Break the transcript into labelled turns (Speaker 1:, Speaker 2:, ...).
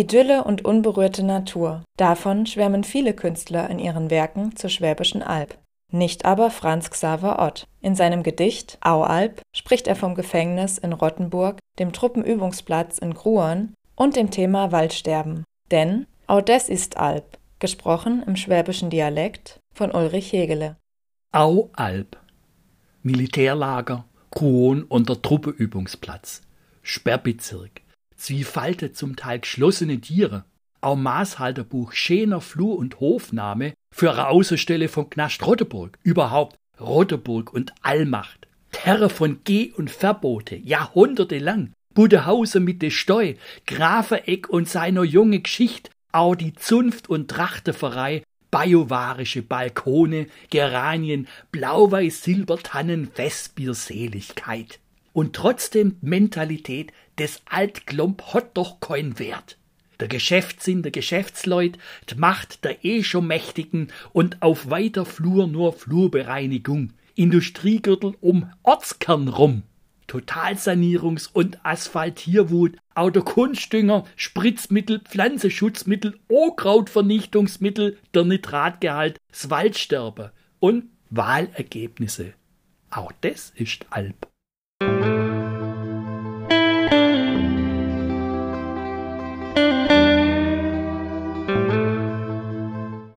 Speaker 1: Idylle und unberührte Natur. Davon schwärmen viele Künstler in ihren Werken zur Schwäbischen Alb. Nicht aber Franz Xaver Ott. In seinem Gedicht Aualb spricht er vom Gefängnis in Rottenburg, dem Truppenübungsplatz in Gruon und dem Thema Waldsterben. Denn Au des ist Alb, gesprochen im schwäbischen Dialekt von Ulrich Hegele.
Speaker 2: Aualb. Militärlager, Gruon und der Truppeübungsplatz. Sperrbezirk. Zwiefalte zum Teil geschlossene Tiere. Auch Maßhalterbuch schöner Flur- und Hofname für eine von Knast Rotteburg. Überhaupt Rotteburg und Allmacht. Terre von Geh- und Verbote, jahrhundertelang. Budehause mit de Steu, Grafeneck und seiner junge Geschicht, auch die Zunft- und Trachteferei, bajuwarische Balkone, Geranien, Blau-Weiß-Silbertannen, Festbierseligkeit. Und trotzdem Mentalität des Altklomp hat doch kein Wert der Geschäftssinn der Geschäftsleut, d'Macht der eh schon Mächtigen und auf weiter Flur nur Flurbereinigung, Industriegürtel um Ortskern rum. Totalsanierungs- und Asphaltierwut, Autokunstdünger, Spritzmittel, Pflanzenschutzmittel, Ohrkrautvernichtungsmittel, der Nitratgehalt, das Waldsterbe und Wahlergebnisse. Auch das ist Alp.